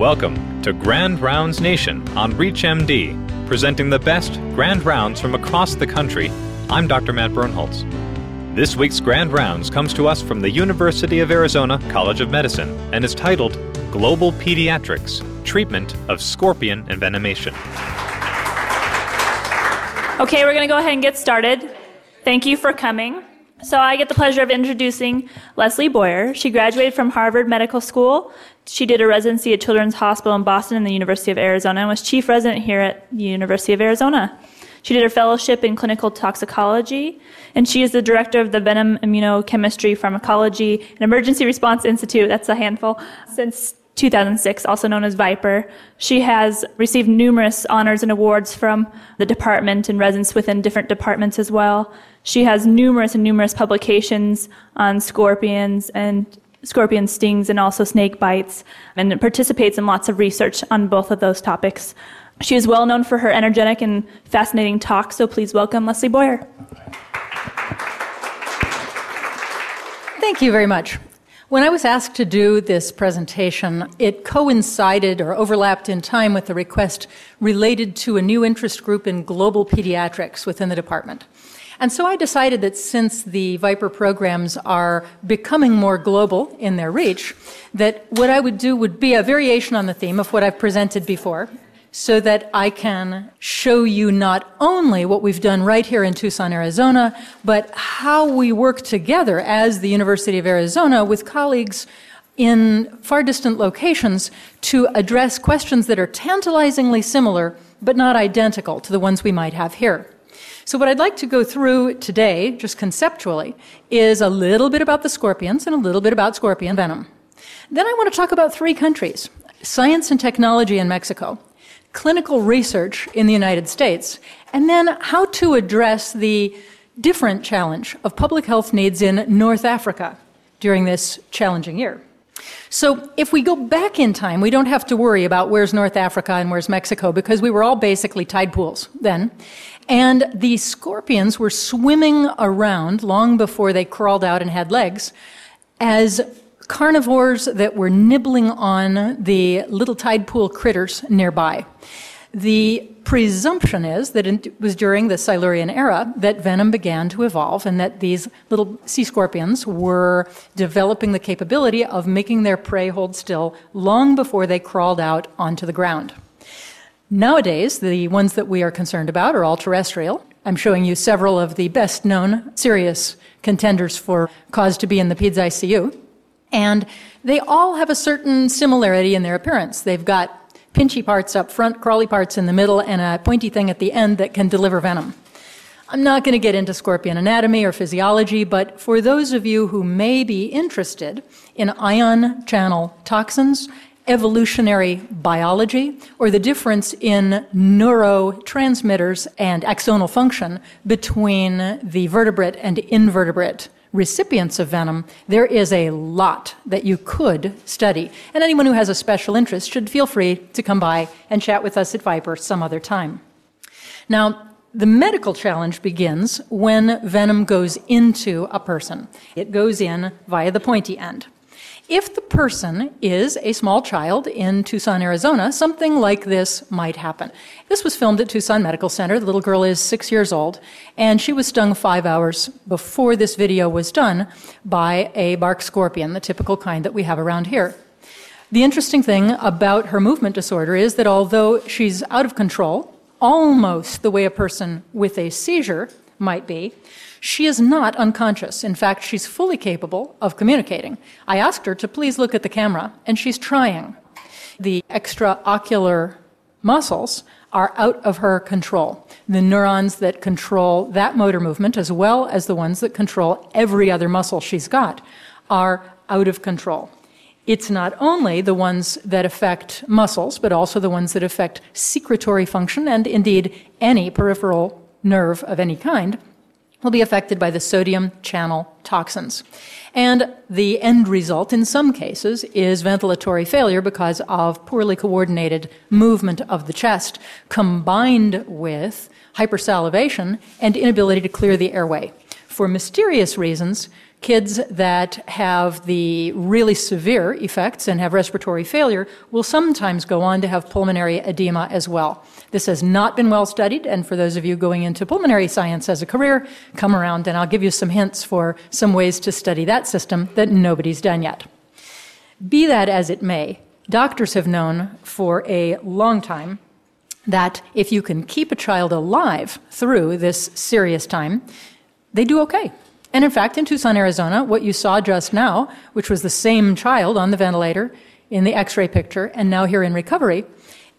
Welcome to Grand Rounds Nation on ReachMD, presenting the best Grand Rounds from across the country. I'm Dr. Matt Birnholz. This week's Grand Rounds comes to us from the University of Arizona College of Medicine and is titled Global Pediatrics Treatment of Scorpion Envenomation. Okay, we're going to go ahead and get started. Thank you for coming. So, I get the pleasure of introducing Leslie Boyer. She graduated from Harvard Medical School. She did a residency at Children's Hospital in Boston and the University of Arizona and was chief resident here at the University of Arizona. She did her fellowship in clinical toxicology, and she is the director of the Venom Immunochemistry, Pharmacology, and Emergency Response Institute. That's a handful. Since 2006, also known as Viper. She has received numerous honors and awards from the department and residents within different departments as well. She has numerous and numerous publications on scorpions and scorpion stings and also snake bites and participates in lots of research on both of those topics. She is well known for her energetic and fascinating talk, so please welcome Leslie Boyer. Thank you very much. When I was asked to do this presentation, it coincided or overlapped in time with a request related to a new interest group in global pediatrics within the department. And so I decided that since the Viper programs are becoming more global in their reach, that what I would do would be a variation on the theme of what I've presented before, so that I can show you not only what we've done right here in Tucson, Arizona, but how we work together as the University of Arizona with colleagues in far distant locations to address questions that are tantalizingly similar but not identical to the ones we might have here. So, what I'd like to go through today, just conceptually, is a little bit about the scorpions and a little bit about scorpion venom. Then I want to talk about three countries science and technology in Mexico, clinical research in the United States, and then how to address the different challenge of public health needs in North Africa during this challenging year. So, if we go back in time, we don't have to worry about where's North Africa and where's Mexico because we were all basically tide pools then. And the scorpions were swimming around long before they crawled out and had legs as carnivores that were nibbling on the little tide pool critters nearby. The presumption is that it was during the Silurian era that venom began to evolve and that these little sea scorpions were developing the capability of making their prey hold still long before they crawled out onto the ground. Nowadays, the ones that we are concerned about are all terrestrial. I'm showing you several of the best known serious contenders for cause to be in the PEDS ICU. And they all have a certain similarity in their appearance. They've got pinchy parts up front, crawly parts in the middle, and a pointy thing at the end that can deliver venom. I'm not going to get into scorpion anatomy or physiology, but for those of you who may be interested in ion channel toxins, evolutionary biology, or the difference in neurotransmitters and axonal function between the vertebrate and invertebrate recipients of venom, there is a lot that you could study. And anyone who has a special interest should feel free to come by and chat with us at Viper some other time. Now, the medical challenge begins when venom goes into a person. It goes in via the pointy end. If the person is a small child in Tucson, Arizona, something like this might happen. This was filmed at Tucson Medical Center. The little girl is six years old, and she was stung five hours before this video was done by a bark scorpion, the typical kind that we have around here. The interesting thing about her movement disorder is that although she's out of control, almost the way a person with a seizure might be, she is not unconscious. In fact, she's fully capable of communicating. I asked her to please look at the camera, and she's trying. The extraocular muscles are out of her control. The neurons that control that motor movement, as well as the ones that control every other muscle she's got, are out of control. It's not only the ones that affect muscles, but also the ones that affect secretory function and indeed any peripheral nerve of any kind will be affected by the sodium channel toxins. And the end result, in some cases, is ventilatory failure because of poorly coordinated movement of the chest combined with hypersalivation and inability to clear the airway. For mysterious reasons, kids that have the really severe effects and have respiratory failure will sometimes go on to have pulmonary edema as well. This has not been well studied, and for those of you going into pulmonary science as a career, come around and I'll give you some hints for some ways to study that system that nobody's done yet. Be that as it may, doctors have known for a long time that if you can keep a child alive through this serious time, they do okay. And in fact, in Tucson, Arizona, what you saw just now, which was the same child on the ventilator in the x ray picture and now here in recovery,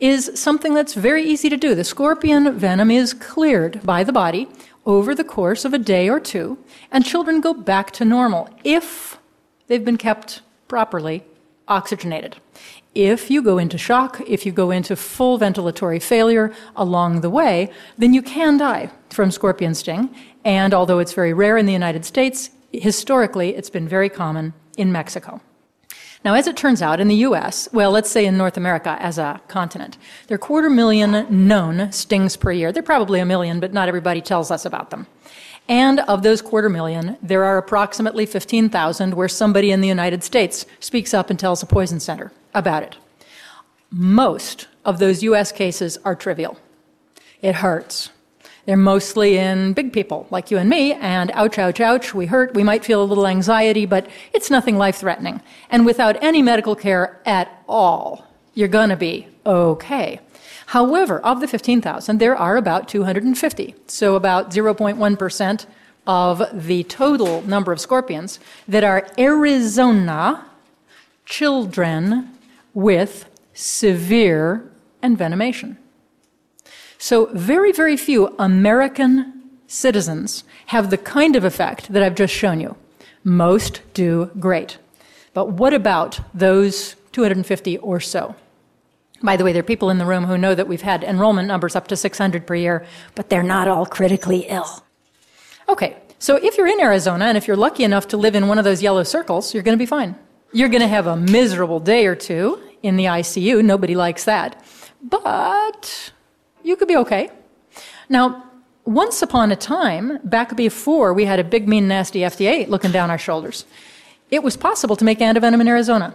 is something that's very easy to do. The scorpion venom is cleared by the body over the course of a day or two, and children go back to normal if they've been kept properly oxygenated. If you go into shock, if you go into full ventilatory failure along the way, then you can die from scorpion sting. And although it's very rare in the United States, historically it's been very common in Mexico. Now, as it turns out, in the US, well, let's say in North America as a continent, there are quarter million known stings per year. They're probably a million, but not everybody tells us about them. And of those quarter million, there are approximately 15,000 where somebody in the United States speaks up and tells a poison center about it. Most of those US cases are trivial. It hurts. They're mostly in big people like you and me, and ouch, ouch, ouch, we hurt, we might feel a little anxiety, but it's nothing life threatening. And without any medical care at all, you're gonna be okay. However, of the 15,000, there are about 250, so about 0.1% of the total number of scorpions that are Arizona children with severe envenomation. So, very, very few American citizens have the kind of effect that I've just shown you. Most do great. But what about those 250 or so? By the way, there are people in the room who know that we've had enrollment numbers up to 600 per year, but they're not all critically ill. Okay, so if you're in Arizona and if you're lucky enough to live in one of those yellow circles, you're going to be fine. You're going to have a miserable day or two in the ICU. Nobody likes that. But you could be okay. Now, once upon a time, back before we had a big, mean, nasty FDA looking down our shoulders, it was possible to make antivenom in Arizona.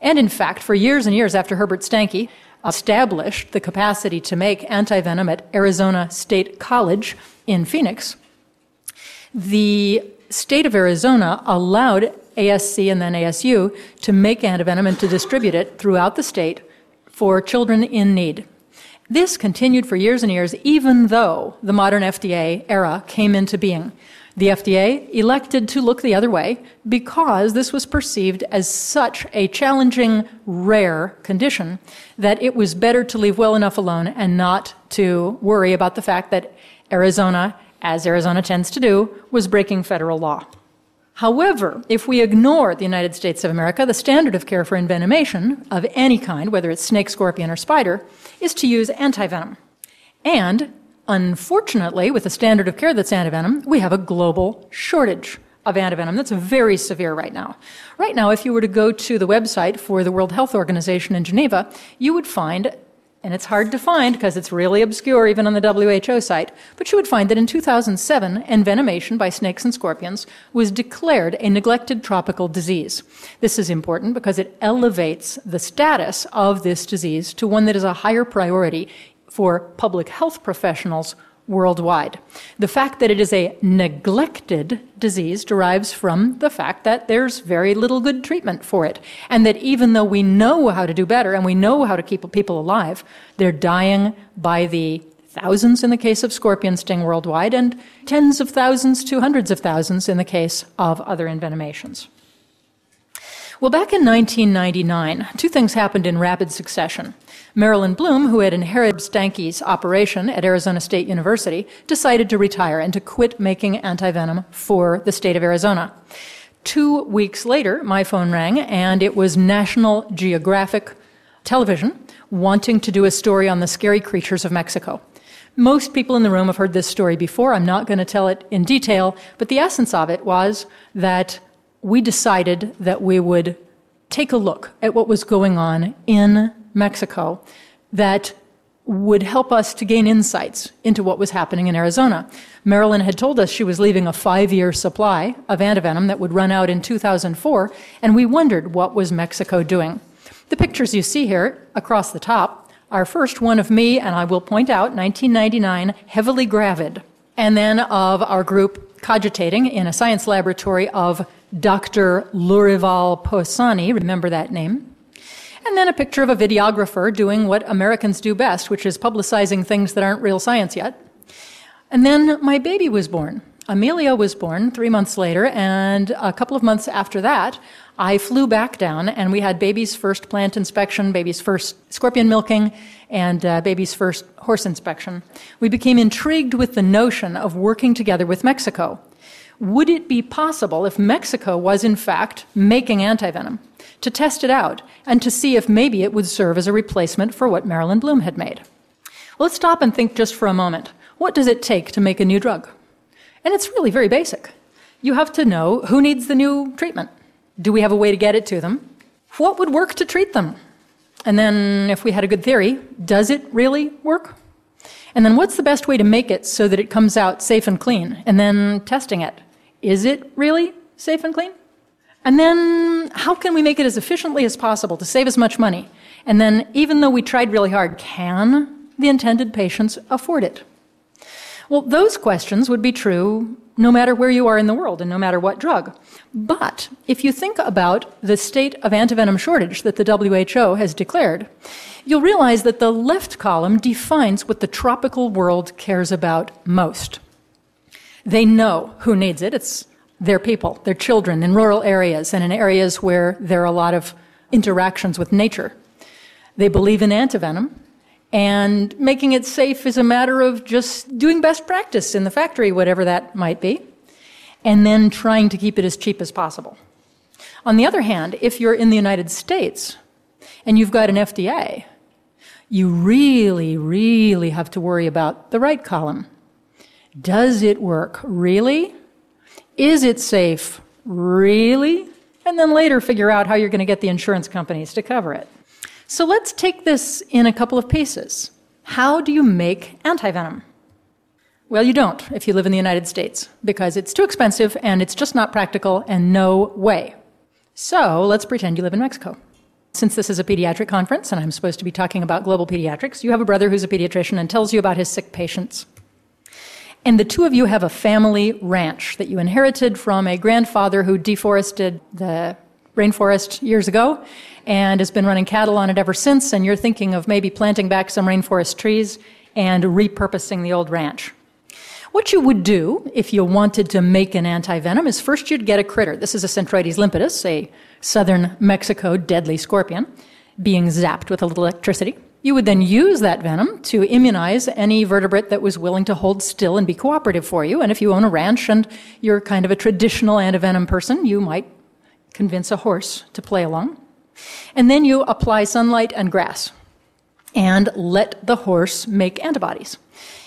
And in fact, for years and years after Herbert Stahnke established the capacity to make antivenom at Arizona State College in Phoenix, the state of Arizona allowed ASC and then ASU to make antivenom and to distribute it throughout the state for children in need. This continued for years and years, even though the modern FDA era came into being. The FDA elected to look the other way because this was perceived as such a challenging, rare condition that it was better to leave well enough alone and not to worry about the fact that Arizona, as Arizona tends to do, was breaking federal law. However, if we ignore the United States of America, the standard of care for envenomation of any kind, whether it's snake, scorpion, or spider, is to use antivenom. And unfortunately, with the standard of care that's antivenom, we have a global shortage of antivenom that's very severe right now. Right now, if you were to go to the website for the World Health Organization in Geneva, you would find and it's hard to find because it's really obscure even on the WHO site, but you would find that in 2007, envenomation by snakes and scorpions was declared a neglected tropical disease. This is important because it elevates the status of this disease to one that is a higher priority for public health professionals worldwide. The fact that it is a neglected disease derives from the fact that there's very little good treatment for it. And that even though we know how to do better and we know how to keep people alive, they're dying by the thousands in the case of scorpion sting worldwide and tens of thousands to hundreds of thousands in the case of other envenomations. Well, back in 1999, two things happened in rapid succession. Marilyn Bloom, who had inherited Stahnke's operation at Arizona State University, decided to retire and to quit making antivenom for the state of Arizona. Two weeks later, my phone rang, and it was National Geographic Television wanting to do a story on the scary creatures of Mexico. Most people in the room have heard this story before. I'm not going to tell it in detail, but the essence of it was that we decided that we would take a look at what was going on in Mexico that would help us to gain insights into what was happening in Arizona. Marilyn had told us she was leaving a five year supply of antivenom that would run out in 2004, and we wondered what was Mexico doing. The pictures you see here across the top are first one of me, and I will point out 1999, heavily gravid, and then of our group cogitating in a science laboratory of Dr. Lourival Possani, remember that name? And then a picture of a videographer doing what Americans do best, which is publicizing things that aren't real science yet. And then my baby was born. Amelia was born three months later, and a couple of months after that, I flew back down and we had baby's first plant inspection, baby's first scorpion milking, and uh, baby's first horse inspection. We became intrigued with the notion of working together with Mexico. Would it be possible if Mexico was in fact making antivenom? to test it out and to see if maybe it would serve as a replacement for what Marilyn Bloom had made. Well, let's stop and think just for a moment. What does it take to make a new drug? And it's really very basic. You have to know who needs the new treatment. Do we have a way to get it to them? What would work to treat them? And then, if we had a good theory, does it really work? And then, what's the best way to make it so that it comes out safe and clean? And then, testing it. Is it really safe and clean? And then, how can we make it as efficiently as possible to save as much money? And then, even though we tried really hard, can the intended patients afford it? Well, those questions would be true no matter where you are in the world and no matter what drug. But if you think about the state of antivenom shortage that the WHO has declared, you'll realize that the left column defines what the tropical world cares about most. They know who needs it. It's their people, their children in rural areas and in areas where there are a lot of interactions with nature. They believe in antivenom, and making it safe is a matter of just doing best practice in the factory, whatever that might be, and then trying to keep it as cheap as possible. On the other hand, if you're in the United States and you've got an FDA, you really, really have to worry about the right column. Does it work? Really? Is it safe? Really? And then later figure out how you're going to get the insurance companies to cover it. So let's take this in a couple of pieces. How do you make antivenom? Well, you don't if you live in the United States because it's too expensive and it's just not practical and no way. So let's pretend you live in Mexico. Since this is a pediatric conference and I'm supposed to be talking about global pediatrics, you have a brother who's a pediatrician and tells you about his sick patients. And the two of you have a family ranch that you inherited from a grandfather who deforested the rainforest years ago and has been running cattle on it ever since. And you're thinking of maybe planting back some rainforest trees and repurposing the old ranch. What you would do if you wanted to make an antivenom is first you'd get a critter. This is a Centruroides limpidus, a southern Mexico deadly scorpion, being zapped with a little electricity. You would then use that venom to immunize any vertebrate that was willing to hold still and be cooperative for you. And if you own a ranch and you're kind of a traditional antivenom person, you might convince a horse to play along. And then you apply sunlight and grass and let the horse make antibodies.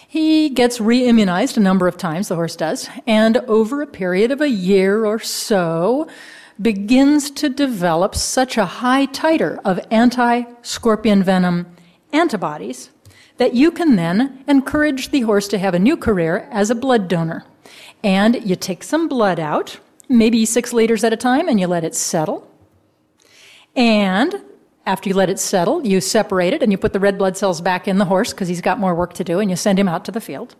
He gets re immunized a number of times, the horse does, and over a period of a year or so, begins to develop such a high titer of anti scorpion venom antibodies that you can then encourage the horse to have a new career as a blood donor. And you take some blood out, maybe six liters at a time, and you let it settle. And after you let it settle, you separate it and you put the red blood cells back in the horse because he's got more work to do, and you send him out to the field.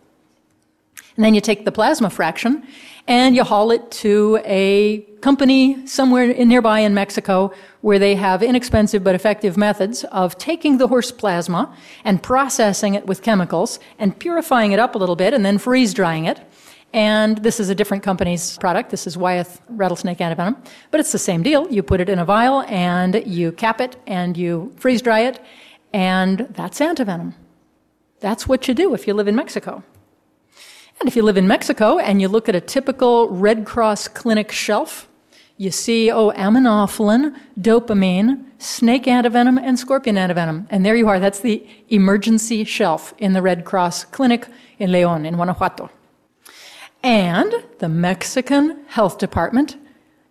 And then you take the plasma fraction and you haul it to a company somewhere nearby in Mexico where they have inexpensive but effective methods of taking the horse plasma and processing it with chemicals and purifying it up a little bit and then freeze drying it. And this is a different company's product. This is Wyeth rattlesnake antivenom. But it's the same deal. You put it in a vial and you cap it and you freeze dry it, and that's antivenom. That's what you do if you live in Mexico. And if you live in Mexico and you look at a typical Red Cross clinic shelf, you see, oh, aminophylline, dopamine, snake antivenom, and scorpion antivenom. And there you are. That's the emergency shelf in the Red Cross clinic in Leon, in Guanajuato. And the Mexican Health Department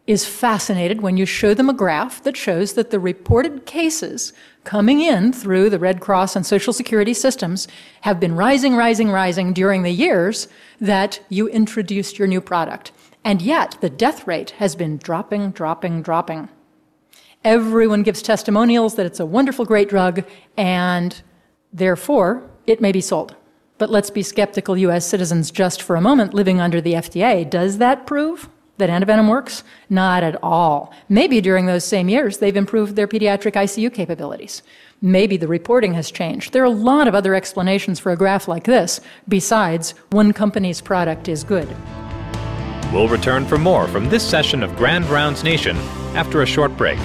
is fascinated when you show them a graph that shows that the reported cases coming in through the Red Cross and Social Security systems have been rising, rising, rising during the years that you introduced your new product. And yet, the death rate has been dropping, dropping, dropping. Everyone gives testimonials that it's a wonderful, great drug, and therefore, it may be sold. But let's be skeptical US citizens just for a moment living under the FDA. Does that prove that antivenom works? Not at all. Maybe during those same years, they've improved their pediatric ICU capabilities. Maybe the reporting has changed. There are a lot of other explanations for a graph like this, besides one company's product is good. We'll return for more from this session of Grand Rounds Nation after a short break.